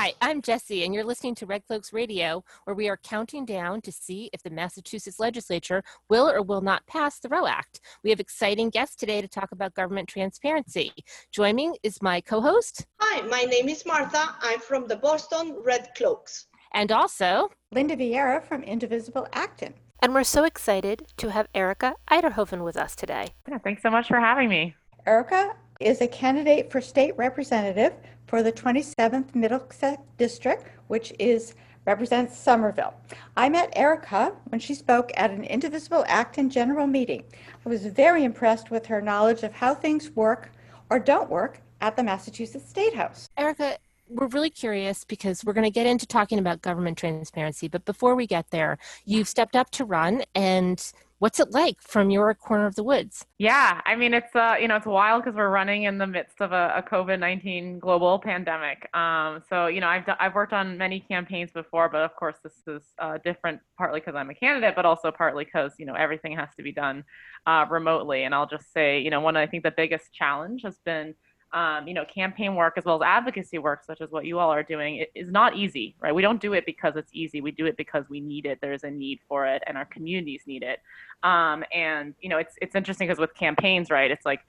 Hi, I'm Jesse, and you're listening to Red Cloaks Radio, where we are counting down to see if the Massachusetts legislature will or will not pass the Roe Act. We have exciting guests today to talk about government transparency. Joining me is my co host. Hi, my name is Martha. I'm from the Boston Red Cloaks. And also, Linda Vieira from Indivisible Acton. And we're so excited to have Erika Uyterhoeven with us today. Yeah, thanks so much for having me. Erika is a candidate for state representative for the 27th Middlesex District, which is represents Somerville. I met Erika when she spoke at an Indivisible Acton general meeting. I was very impressed with her knowledge of how things work or don't work at the Massachusetts State House. Erika, we're really curious because we're going to get into talking about government transparency, but before we get there, you've stepped up to run and what's it like from your corner of the woods? Yeah, I mean it's uh you know it's wild because we're running in the midst of a, a COVID nineteen global pandemic. Um, so you know I've I've worked on many campaigns before, but of course this is uh, different partly because I'm a candidate, but also partly because you know everything has to be done uh, remotely. And I'll just say you know one I think the biggest challenge has been um, you know, campaign work as well as advocacy work, such as what you all are doing, it is not easy, right? We don't do it because it's easy. We do it because we need it. There's a need for it, and our communities need it. Um, and you know, it's it's interesting because with campaigns, right? It's like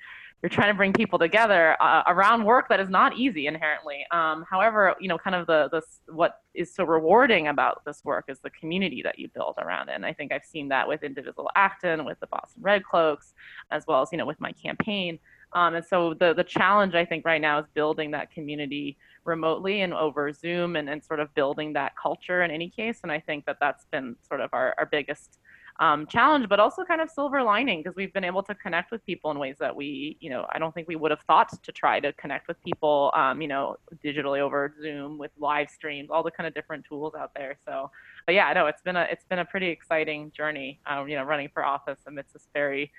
you're trying to bring people together uh, around work that is not easy inherently. Um, however, you know, kind of the this what is so rewarding about this work is the community that you build around it. And I think I've seen that with Indivisible Acton, with the Boston Red Cloaks, as well as you know with my campaign. Um, and so the the challenge I think right now is building that community remotely and over Zoom and, and sort of building that culture in any case. And I think that that's been sort of our, our biggest um, challenge, but also kind of silver lining because we've been able to connect with people in ways that we, you know, I don't think we would have thought to try to connect with people, um, you know, digitally over Zoom with live streams, all the kind of different tools out there. So, but yeah, no, it's been a it's been a pretty exciting journey, um, you know, running for office amidst this very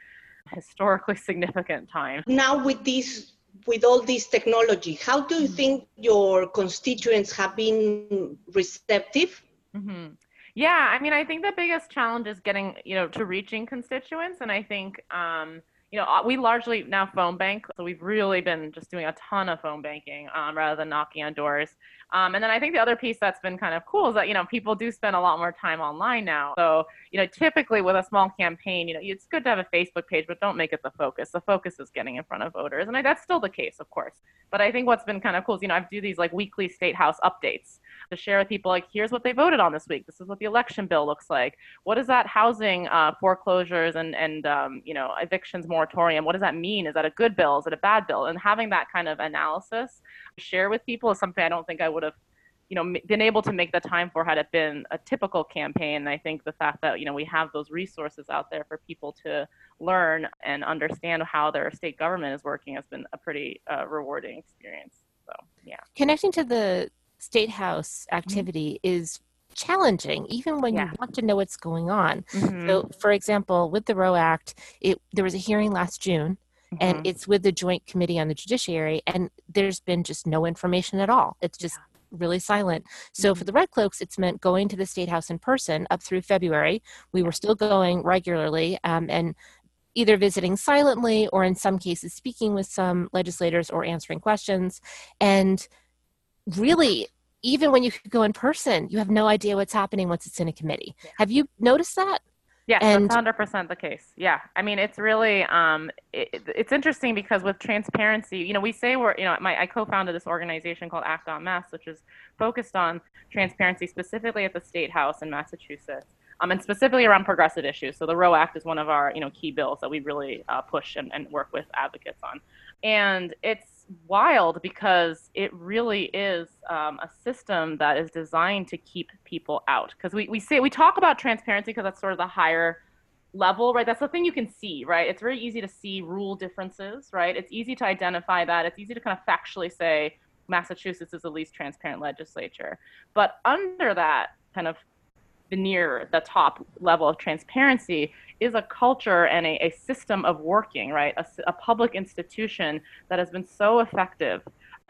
historically significant time. Now with this with all this technology, how do you mm-hmm. think your constituents have been receptive? Mm-hmm. Yeah, I mean, I think the biggest challenge is getting, you know, to reaching constituents, and I think, um, you know, we largely now phone bank, so we've really been just doing a ton of phone banking um, rather than knocking on doors. Um, and then I think the other piece that's been kind of cool is that, you know, people do spend a lot more time online now. So, you know, typically with a small campaign, you know, it's good to have a Facebook page, but don't make it the focus. The focus is getting in front of voters. And I, that's still the case, of course. But I think what's been kind of cool is, you know, I do these like weekly state house updates to share with people, like, here's what they voted on this week. This is what the election bill looks like. What is that housing uh, foreclosures and, and um, you know, evictions moratorium? What does that mean? Is that a good bill? Is it a bad bill? And having that kind of analysis share with people is something I don't think I would have you know been able to make the time for had it been a typical campaign and i think the fact that you know we have those resources out there for people to learn and understand how their state government is working has been a pretty uh, rewarding experience so yeah connecting to the state house mm-hmm. activity mm-hmm. is challenging even when yeah. you want to know what's going on mm-hmm. so for example with the roe act it there was a hearing last june Mm-hmm. and it's with the joint committee on the judiciary and there's been just no information at all it's just yeah. really silent so mm-hmm. for the red cloaks it's meant going to the state house in person up through february we were still going regularly um, and either visiting silently or in some cases speaking with some legislators or answering questions and really even when you go in person you have no idea what's happening once it's in a committee yeah. have you noticed that yeah, and, that's hundred percent the case. Yeah, I mean, it's really um, it, it's interesting because with transparency, you know, we say we're, you know, my I co-founded this organization called Act on Mass, which is focused on transparency specifically at the state house in Massachusetts, um, and specifically around progressive issues. So the Roe Act is one of our, you know, key bills that we really uh, push and, and work with advocates on, and it's wild because it really is um, a system that is designed to keep people out. Because we, we say we talk about transparency because that's sort of the higher level, right? That's the thing you can see, right? It's very easy to see rule differences, right? It's easy to identify that. It's easy to kind of factually say Massachusetts is the least transparent legislature. But under that kind of veneer, the top level of transparency, is a culture and a, a system of working, right? A, a, public institution that has been so effective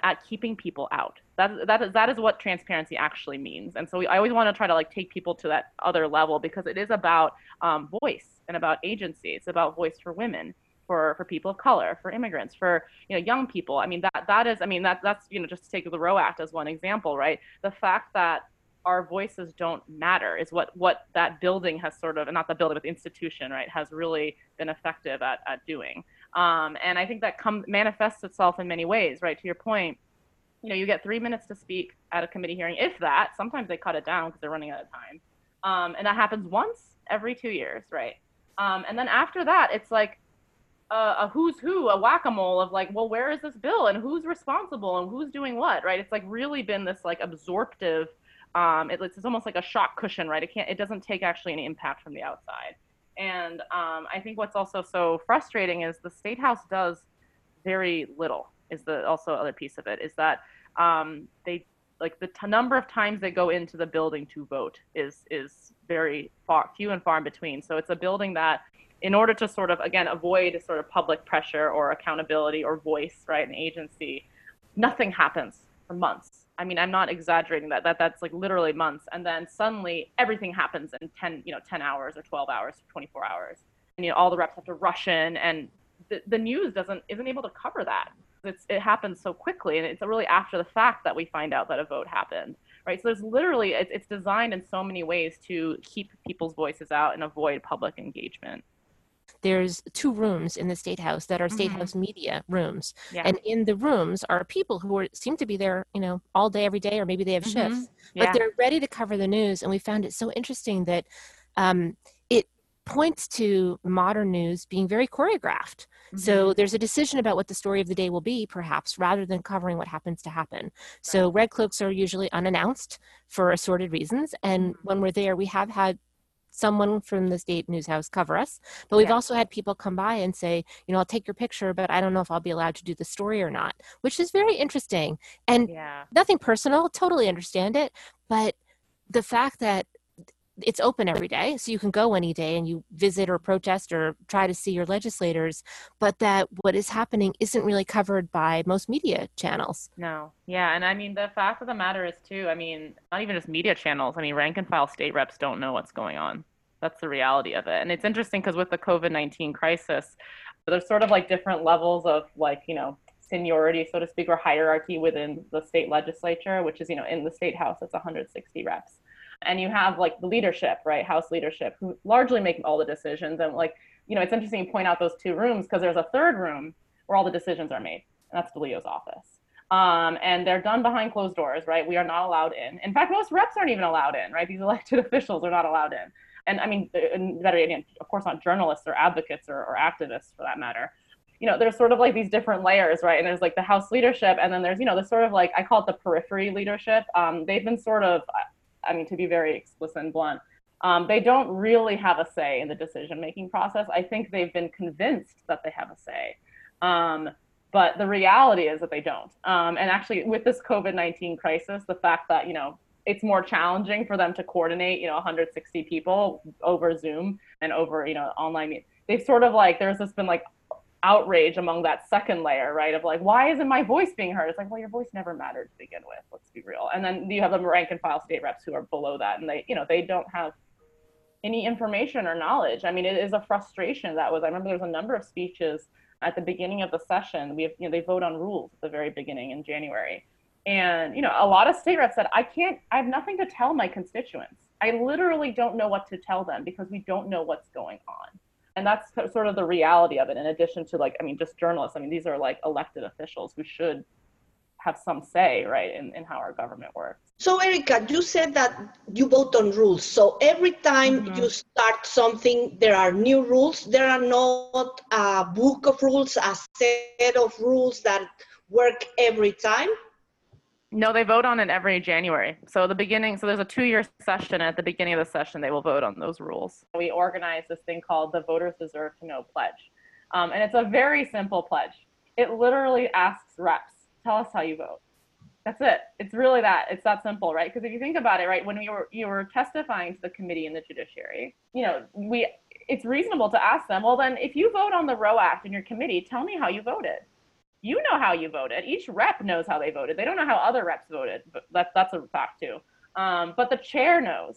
at keeping people out. That, that, is, that is what transparency actually means. And so we, I always want to try to like take people to that other level because it is about um, voice and about agency. It's about voice for women for for people of color, for immigrants, for you know young people. I mean that that is I mean that that's you know just to take the Roe Act as one example, right? The fact that our voices don't matter is what what that building has sort of not the building but the institution right has really been effective at, at doing. Um, and i think that come manifests itself in many ways right? To your point you know you get three minutes to speak at a committee hearing if that sometimes they cut it down because they're running out of time. Um, and that happens once every two years right? Um, and then after that it's like a, a who's who a whack-a-mole of like well where is this bill and who's responsible and who's doing what right? It's like really been this like absorptive um, it, it's almost like a shock cushion, right? It can't, it doesn't take actually any impact from the outside. And um, I think what's also so frustrating is the state house does very little. Is the also other piece of it is that um, they like the t- number of times they go into the building to vote is is very far few and far in between. So it's a building that, in order to sort of again avoid sort of public pressure or accountability or voice, right, an agency, nothing happens for months I mean, I'm not exaggerating that. That that's like literally months, and then suddenly everything happens in 10, you know, 10 hours or 12 hours, or 24 hours, and you know all the reps have to rush in, and the, the news doesn't isn't able to cover that. It's, it happens so quickly, and it's really after the fact that we find out that a vote happened, right? So there's literally it's, it's designed in so many ways to keep people's voices out and avoid public engagement there's two rooms in the state house that are state mm-hmm. house media rooms yeah. and in the rooms are people who are seem to be there you know all day every day or maybe they have mm-hmm. shifts yeah. but they're ready to cover the news and we found it so interesting that um, it points to modern news being very choreographed mm-hmm. so there's a decision about what the story of the day will be perhaps rather than covering what happens to happen right. so red cloaks are usually unannounced for assorted reasons and mm-hmm. when we're there we have had someone from the state news house cover us but we've yeah. also had people come by and say you know i'll take your picture but i don't know if i'll be allowed to do the story or not which is very interesting and yeah. nothing personal totally understand it but the fact that it's open every day so you can go any day and you visit or protest or try to see your legislators but that what is happening isn't really covered by most media channels. No. Yeah and i mean the fact of the matter is too i mean not even just media channels i mean rank and file state reps don't know what's going on. That's the reality of it and it's interesting because with the covid-19 crisis there's sort of like different levels of like you know seniority so to speak or hierarchy within the state legislature which is you know in the state house it's 160 reps and you have like the leadership right house leadership who largely make all the decisions. And like you know it's interesting you point out those two rooms because there's a third room where all the decisions are made and that's DeLeo's office. Um, and they're done behind closed doors right? We are not allowed in. In fact most reps aren't even allowed in right? These elected officials are not allowed in. And i mean better again of course not journalists or advocates or, or activists for that matter. You know, there's sort of like these different layers, right? And there's like the House leadership, and then there's, you know, the sort of like I call it the periphery leadership. Um, they've been sort of, I mean, to be very explicit and blunt, um, they don't really have a say in the decision making process. I think they've been convinced that they have a say. Um, but the reality is that they don't. Um, and actually, with this COVID 19 crisis, the fact that, you know, it's more challenging for them to coordinate, you know, 160 people over Zoom and over, you know, online. They've sort of like, there's just been like outrage among that second layer, right? Of like, why isn't my voice being heard? It's like, well, your voice never mattered to begin with. Let's be real. And then you have the rank and file state reps who are below that, and they, you know, they don't have any information or knowledge. I mean, it is a frustration. That was. I remember there was a number of speeches at the beginning of the session. We have, you know, they vote on rules at the very beginning in January, and you know, a lot of state reps said, I can't. I have nothing to tell my constituents. I literally don't know what to tell them because we don't know what's going on and that's sort of the reality of it in addition to like i mean just journalists i mean these are like elected officials. Who should have some say right in, in how our government works. So erika you said that you vote on rules. So every time mm-hmm. you start something there are new rules. There are not a book of rules a set of rules that work every time no, they vote on it every January. So the beginning, so there's a two-year session. At the beginning of the session, they will vote on those rules. We organize this thing called the Voters Deserve to Know Pledge, um, and it's a very simple pledge. It literally asks reps, "Tell us how you vote." That's it. It's really that. It's that simple, right? Because if you think about it, right, when you were you were testifying to the committee in the judiciary, you know, we it's reasonable to ask them, well, then if you vote on the Roe Act in your committee, tell me how you voted you know how you voted. Each rep knows how they voted. They don't know how other reps voted, but that's that's a fact too. Um, but the chair knows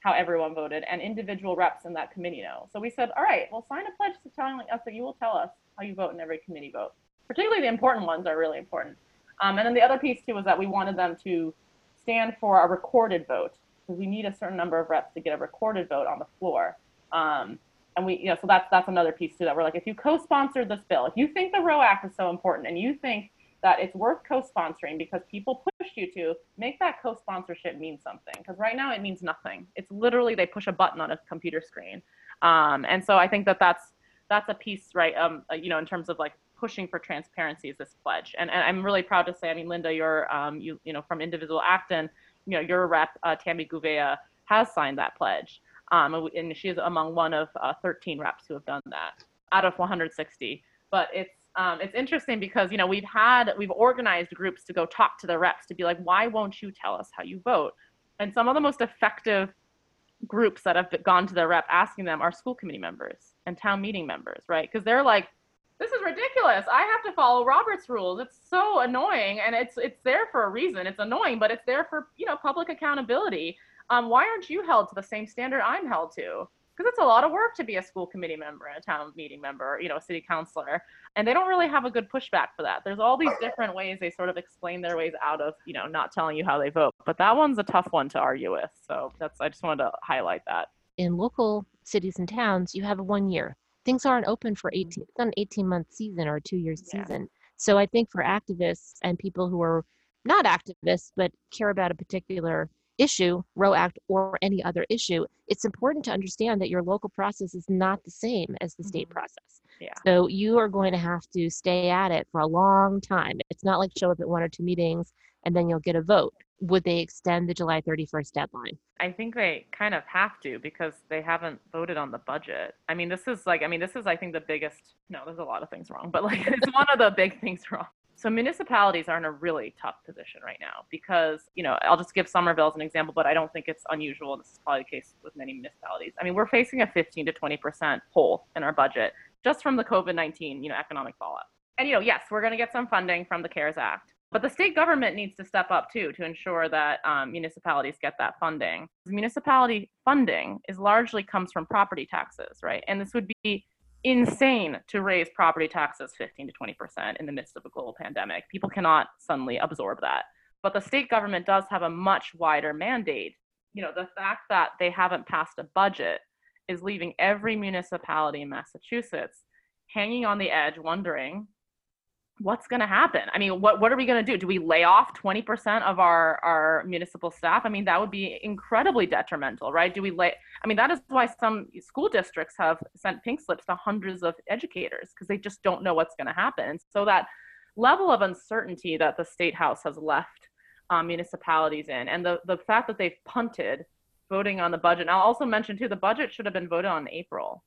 how everyone voted, and individual reps in that committee know. So we said, all right, well, sign a pledge to telling us that you will tell us how you vote in every committee vote. Particularly the important ones are really important. Um, and then the other piece too was that we wanted them to stand for a recorded vote because we need a certain number of reps to get a recorded vote on the floor. Um, and we, you know, so that's that's another piece too that we're like, if you co-sponsored this bill, if you think the Roe Act is so important and you think that it's worth co-sponsoring because people push you to make that co-sponsorship mean something. Because right now it means nothing. It's literally they push a button on a computer screen. Um, and so i think that that's that's a piece right um, uh, you know in terms of like pushing for transparency is this pledge. And, and i'm really proud to say i mean linda you're um, you, you know from indivisible acton you know your rep uh, tammy gouveia has signed that pledge um, and she is among one of uh, 13 reps who have done that out of 160 but it's um, it's interesting because you know we've had we've organized groups to go talk to the reps to be like why won't you tell us how you vote? And some of the most effective groups that have gone to the rep asking them are school committee members and town meeting members right? Because they're like this is ridiculous. I have to follow robert's rules. It's so annoying. And it's it's there for a reason. It's annoying but it's there for you know public accountability um, why aren't you held to the same standard i'm held to because it's a lot of work to be a school committee member, a town meeting member, you know, a city councilor, and they don't really have a good pushback for that. There's all these different ways they sort of explain their ways out of, you know, not telling you how they vote. But that one's a tough one to argue with. So that's I just wanted to highlight that. In local cities and towns, you have a one year. Things aren't open for 18. It's not an 18 month season or a two year season. Yeah. So I think for activists and people who are not activists but care about a particular issue, Roe Act, or any other issue, it's important to understand that your local process is not the same as the state mm-hmm. process. Yeah. So you are going to have to stay at it for a long time. It's not like show up at one or two meetings and then you'll get a vote. Would they extend the July 31st deadline? I think they kind of have to because they haven't voted on the budget. I mean, this is like, I mean, this is, I think, the biggest, no, there's a lot of things wrong, but like, it's one of the big things wrong. So municipalities are in a really tough position right now because, you know, I'll just give Somerville as an example, but I don't think it's unusual. This is probably the case with many municipalities. I mean, we're facing a 15 to 20% hole in our budget just from the COVID-19, you know, economic fallout. And, you know, yes, we're going to get some funding from the CARES Act, but the state government needs to step up too to ensure that um, municipalities get that funding. Municipality funding is largely comes from property taxes, right? And this would be insane to raise property taxes 15 to 20% in the midst of a global pandemic. People cannot suddenly absorb that. But the state government does have a much wider mandate. You know, the fact that they haven't passed a budget is leaving every municipality in Massachusetts hanging on the edge, wondering what's going to happen? I mean, what what are we going to do? Do we lay off 20% of our our municipal staff? I mean, that would be incredibly detrimental, right? Do we lay I mean, that is why some school districts have sent pink slips to hundreds of educators because they just don't know what's going to happen. And so that level of uncertainty that the state house has left um, municipalities in and the the fact that they've punted voting on the budget. And I'll also mention too the budget should have been voted on in April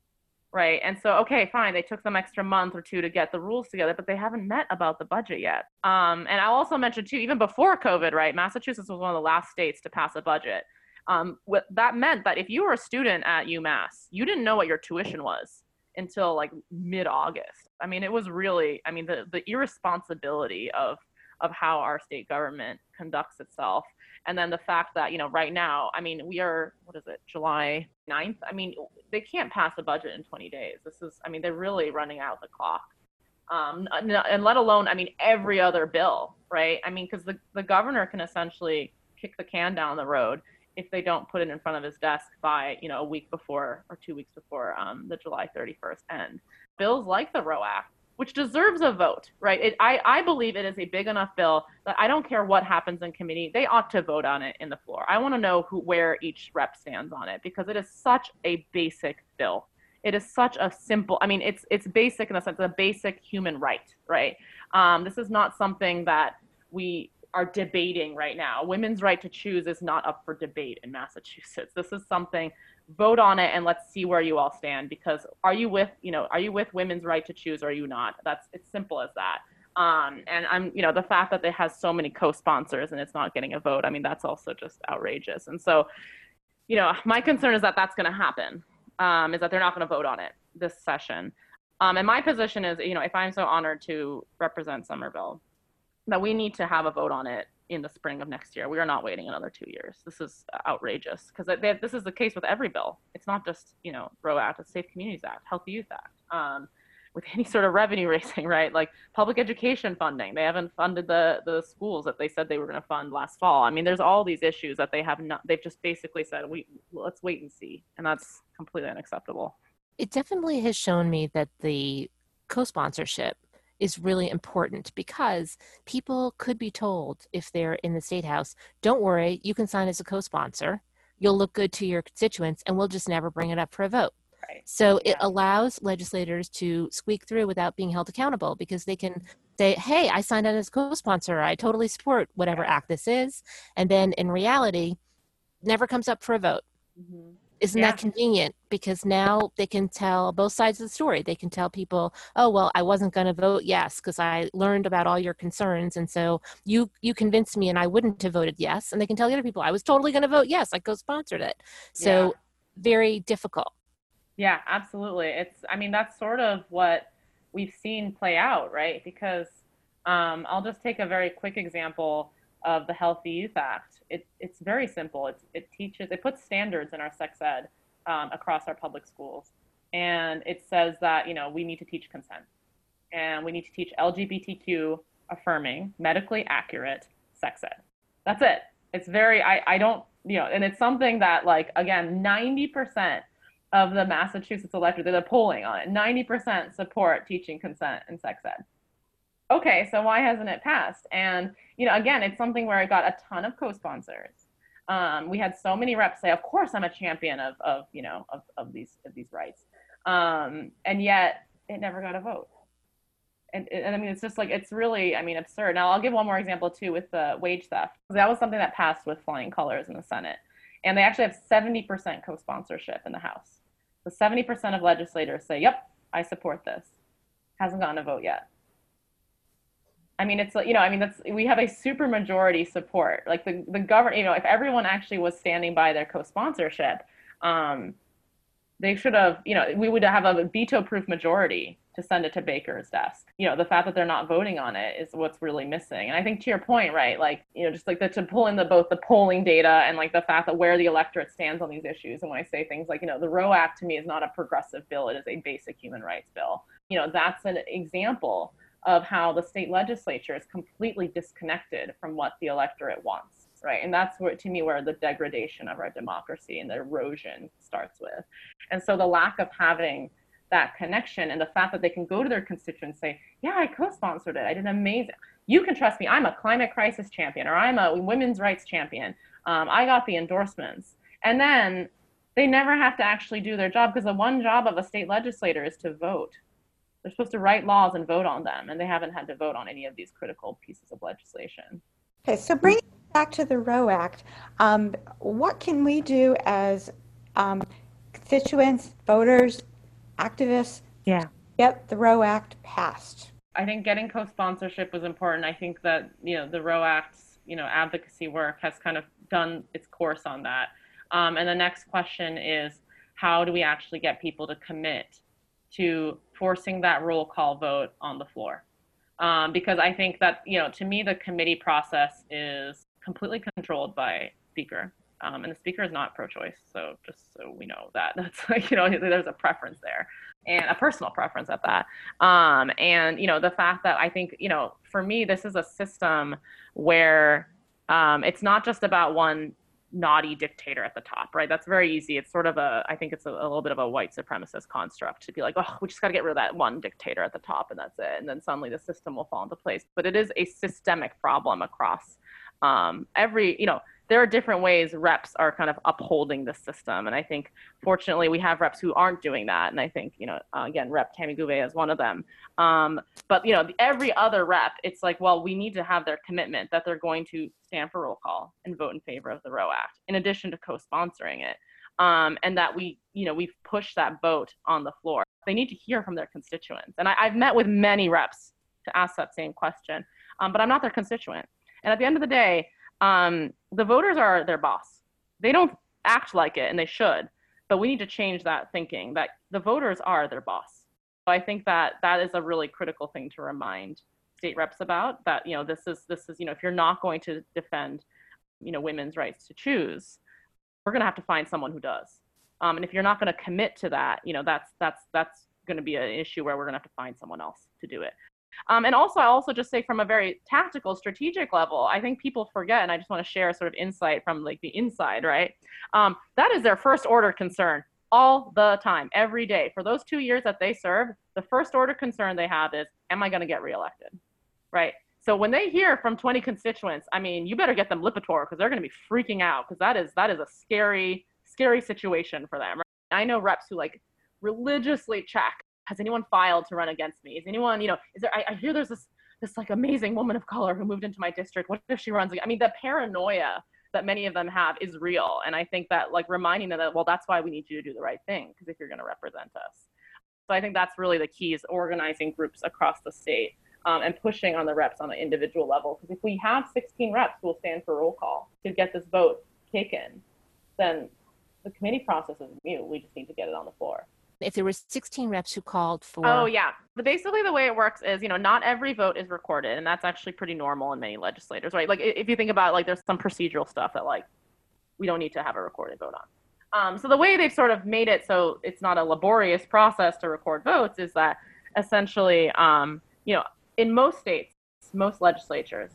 right? And so, okay, fine, they took some extra month or two to get the rules together, but they haven't met about the budget yet. Um, and I'll also mention too, even before COVID, right? Massachusetts was one of the last states to pass a budget. Um, what, that meant that if you were a student at UMass, you didn't know what your tuition was until like mid-August. I mean, it was really, I mean, the the irresponsibility of of how our state government conducts itself and then the fact that you know right now i mean we are what is it july 9th i mean they can't pass a budget in 20 days. This is i mean they're really running out of the clock. Um, and let alone i mean every other bill right? I mean because the, the governor can essentially kick the can down the road if they don't put it in front of his desk by you know a week before or two weeks before um, the july 31st end. Bills like the roe act which deserves a vote, right? It, I, I believe it is a big enough bill that I don't care what happens in committee, they ought to vote on it in the floor. I want to know who where each rep stands on it because it is such a basic bill. It is such a simple. I mean, it's it's basic in the sense of a basic human right, right? Um, this is not something that we are debating right now. Women's right to choose is not up for debate in Massachusetts. This is something vote on it and let's see where you all stand because are you with you know are you with women's right to choose or are you not? That's it's simple as that. Um, and i'm you know the fact that it has so many co-sponsors and it's not getting a vote i mean that's also just outrageous. And so you know my concern is that that's going to happen um, is that they're not going to vote on it this session. Um, and my position is you know if i'm so honored to represent somerville that we need to have a vote on it in the spring of next year. We are not waiting another two years. This is outrageous because this is the case with every bill. It's not just you know Roe Act, it's Safe Communities Act, Healthy Youth Act. Um, with any sort of revenue raising, right? Like public education funding, they haven't funded the the schools that they said they were going to fund last fall. I mean, there's all these issues that they have not. They've just basically said, "We let's wait and see," and that's completely unacceptable. It definitely has shown me that the co-sponsorship is really important because people could be told if they're in the state house, don't worry, you can sign as a co-sponsor. You'll look good to your constituents and we'll just never bring it up for a vote. Right. So yeah. it allows legislators to squeak through without being held accountable because they can say, hey, I signed on as co-sponsor. I totally support whatever act this is. And then in reality, never comes up for a vote. Mm-hmm. Isn't yeah. that convenient? Because now they can tell both sides of the story. They can tell people, "Oh, well, I wasn't going to vote yes because I learned about all your concerns, and so you you convinced me, and I wouldn't have voted yes." And they can tell the other people, "I was totally going to vote yes. I co-sponsored it." So yeah. very difficult. Yeah, absolutely. It's. I mean, that's sort of what we've seen play out, right? Because um, I'll just take a very quick example of the Healthy Youth Act. It, it's very simple. It's, it teaches, it puts standards in our sex ed um, across our public schools. And it says that, you know, we need to teach consent and we need to teach LGBTQ affirming, medically accurate sex ed. That's it. It's very, I, I don't, you know, and it's something that, like, again, 90% of the Massachusetts electorate, they're polling on it, 90% support teaching consent in sex ed okay, so why hasn't it passed? And you know, again, it's something where I got a ton of co-sponsors. Um, we had so many reps say, "Of course, I'm a champion of, of you know, of, of these of these rights," um, and yet it never got a vote. And, and I mean, it's just like it's really, I mean, absurd. Now, I'll give one more example too with the wage theft. That was something that passed with flying colors in the Senate, and they actually have 70% co-sponsorship in the House. So 70% of legislators say, "Yep, I support this." Hasn't gotten a vote yet. I mean, it's you know, I mean, that's we have a super majority support. Like the the government, you know, if everyone actually was standing by their co-sponsorship, um, they should have, you know, we would have a veto-proof majority to send it to Baker's desk. You know, the fact that they're not voting on it is what's really missing. And I think to your point, right, like you know, just like the, to pull in the both the polling data and like the fact that where the electorate stands on these issues. And when I say things like, you know, the Roe Act to me is not a progressive bill; it is a basic human rights bill. You know, that's an example of how the state legislature is completely disconnected from what the electorate wants, right? And that's where, to me, where the degradation of our democracy and the erosion starts with. And so the lack of having that connection and the fact that they can go to their constituents and say, yeah, I co-sponsored it. I did amazing. You can trust me. I'm a climate crisis champion or I'm a women's rights champion. Um, I got the endorsements. And then they never have to actually do their job because the one job of a state legislator is to vote they're supposed to write laws and vote on them, and they haven't had to vote on any of these critical pieces of legislation. Okay, so bringing back to the Roe Act, um, what can we do as um, constituents, voters, activists yeah. get the Roe Act passed? I think getting co-sponsorship was important. I think that you know the Roe Act's you know advocacy work has kind of done its course on that. Um, and the next question is how do we actually get people to commit to forcing that roll call vote on the floor. Um, because I think that, you know, to me, the committee process is completely controlled by speaker. Um, and the speaker is not pro-choice. So just so we know that that's like, you know, there's a preference there and a personal preference at that. Um, and, you know, the fact that I think, you know, for me, this is a system where um, it's not just about one naughty dictator at the top, right? That's very easy. It's sort of a, I think it's a, a little bit of a white supremacist construct to be like, oh, we just got to get rid of that one dictator at the top and that's it. And then suddenly the system will fall into place. But it is a systemic problem across um, every, you know, there are different ways reps are kind of upholding the system. And I think, fortunately, we have reps who aren't doing that. And I think, you know, uh, again, Rep Tammy Gouveia is one of them. Um, but, you know, every other rep, it's like, well, we need to have their commitment that they're going to stand for roll call and vote in favor of the Roe Act, in addition to co-sponsoring it. Um, and that we, you know, we've pushed that vote on the floor. They need to hear from their constituents. And I, have met with many reps to ask that same question, um, but I'm not their constituent. And at the end of the day, um, the voters are their boss. They don't act like it, and they should. But we need to change that thinking that the voters are their boss. So I think that that is a really critical thing to remind state reps about. That you know this is this is you know if you're not going to defend you know women's rights to choose, we're going to have to find someone who does. Um, and if you're not going to commit to that, you know that's that's that's going to be an issue where we're going to have to find someone else to do it. Um, and also, I also just say from a very tactical, strategic level, I think people forget, and I just want to share sort of insight from like the inside, right? Um, that is their first order concern all the time, every day. For those two years that they serve, the first order concern they have is, am I going to get reelected? Right? So when they hear from 20 constituents, I mean, you better get them Lipitor because they're going to be freaking out because that is that is a scary, scary situation for them. Right? I know reps who like religiously check has anyone filed to run against me? Is anyone, you know, is there, I, I hear there's this, this like amazing woman of color who moved into my district. What if she runs? I mean, the paranoia that many of them have is real. And I think that like reminding them that, well, that's why we need you to do the right thing because if you're going to represent us. So I think that's really the key is organizing groups across the state um, and pushing on the reps on the individual level. Because if we have 16 reps who will stand for roll call to get this vote taken, then the committee process is mute. We just need to get it on the floor if there were 16 reps who called for oh yeah. But basically the way it works is you know not every vote is recorded and that's actually pretty normal in many legislators right? Like if you think about like there's some procedural stuff that like we don't need to have a recorded vote on. Um, so the way they've sort of made it so it's not a laborious process to record votes is that essentially um, you know in most states most legislatures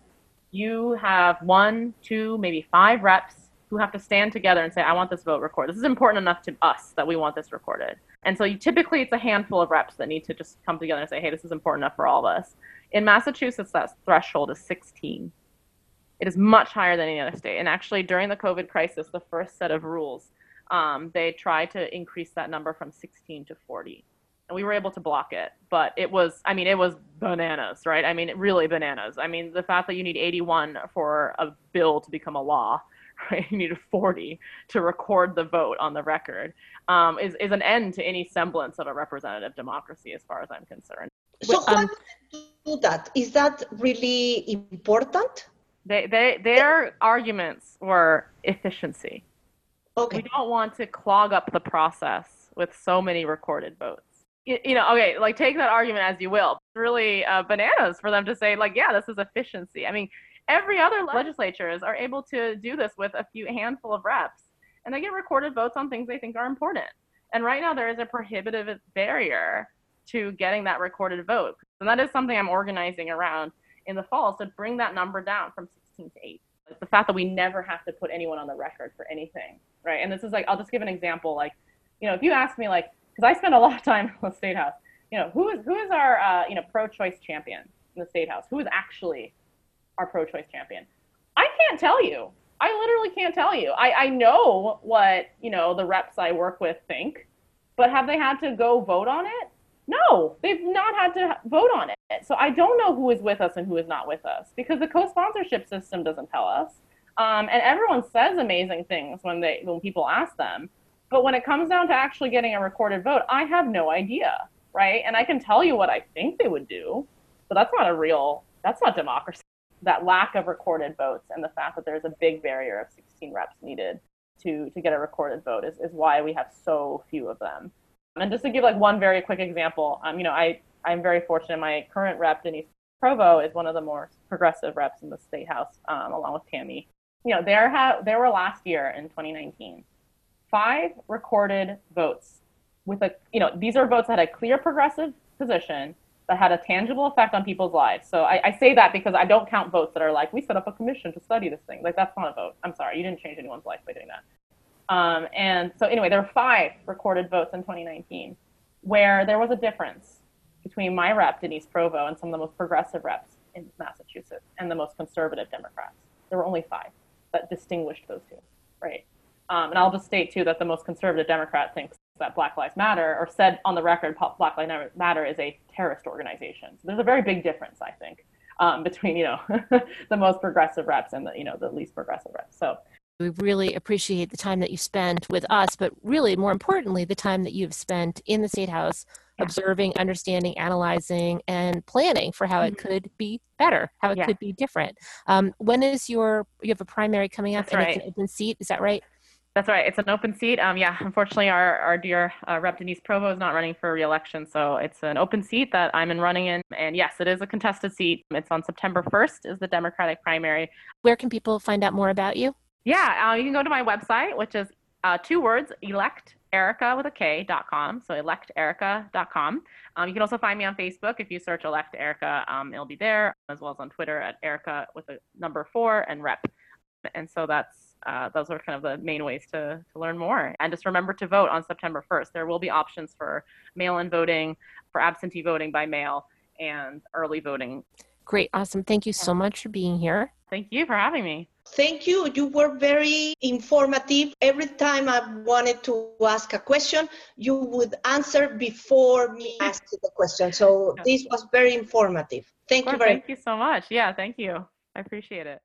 you have one two maybe five reps who have to stand together and say i want this vote recorded. This is important enough to us that we want this recorded and so you, typically it's a handful of reps that need to just come together and say, hey, this is important enough for all of us. In Massachusetts, that threshold is 16. It is much higher than any other state. And actually, during the COVID crisis, the first set of rules, um, they tried to increase that number from 16 to 40. And we were able to block it. But it was, I mean, it was bananas, right? I mean, really bananas. I mean, the fact that you need 81 for a bill to become a law right? You need 40 to record the vote on the record, um, is, is an end to any semblance of a representative democracy, as far as I'm concerned. So, um, do that? Is that really important? They, they, their arguments were efficiency. Okay. We don't want to clog up the process with so many recorded votes. You, you know, okay, like take that argument as you will. It's really uh, bananas for them to say, like, yeah, this is efficiency. I mean, every other legislatures are able to do this with a few handful of reps and they get recorded votes on things they think are important. And right now there is a prohibitive barrier to getting that recorded vote. And that is something i'm organizing around in the fall to bring that number down from 16 to 8 it's the fact that we never have to put anyone on the record for anything right? And this is like i'll just give an example like you know if you ask me like because i spend a lot of time in the state house you know who is who is our uh, you know pro-choice champion in the state house? Who is actually our pro-choice champion? I can't tell you. I literally can't tell you. I, I know what, you know, the reps I work with think, but have they had to go vote on it? No, they've not had to vote on it. So I don't know who is with us and who is not with us because the co-sponsorship system doesn't tell us. Um, and everyone says amazing things when they when people ask them, but when it comes down to actually getting a recorded vote, I have no idea, right? And I can tell you what I think they would do, but that's not a real that's not democracy that lack of recorded votes and the fact that there's a big barrier of 16 reps needed to to get a recorded vote is, is why we have so few of them. And just to give like one very quick example, um, you know, I I'm very fortunate. My current rep Denise Provost is one of the more progressive reps in the state house, um, along with Tammy. You know, there have there were last year in 2019 five recorded votes with a you know these are votes that had a clear progressive position that had a tangible effect on people's lives. So I, I, say that because I don't count votes that are like, we set up a commission to study this thing. Like, that's not a vote. I'm sorry, you didn't change anyone's life by doing that. Um, and so, anyway, there were five recorded votes in 2019 where there was a difference between my rep, Denise Provost, and some of the most progressive reps in Massachusetts and the most conservative Democrats. There were only five that distinguished those two, right? Um, and I'll just state, too, that the most conservative Democrat thinks that Black Lives Matter, or said on the record, Black Lives Matter is a terrorist organization. So there's a very big difference, I think, um, between you know the most progressive reps and the you know the least progressive reps. So we really appreciate the time that you spent with us, but really more importantly, the time that you've spent in the State House yeah. observing, understanding, analyzing, and planning for how mm-hmm. it could be better, how it yeah. could be different. Um, when is your you have a primary coming up That's and right. it's an open seat? Is that right? That's right. It's an open seat. Um, yeah, unfortunately, our, our dear uh, Rep Denise Provost is not running for reelection, so it's an open seat that I'm in running in. And yes, it is a contested seat. It's on September 1st is the Democratic primary. Where can people find out more about you? Yeah, uh, you can go to my website, which is uh, two words, elect electerika with a K dot com. So electerika.com. Um, you can also find me on Facebook. If you search Elect Erika, um, it'll be there, as well as on Twitter at Erika with a number four and rep. And so that's uh, those are kind of the main ways to, to learn more. And just remember to vote on September 1st. There will be options for mail-in voting, for absentee voting by mail, and early voting. Great, awesome. Thank you so much for being here. Thank you for having me. Thank you. You were very informative. Every time I wanted to ask a question, you would answer before me asking the question. So this was very informative. Thank you very Thank you so much. Yeah, thank you. I appreciate it.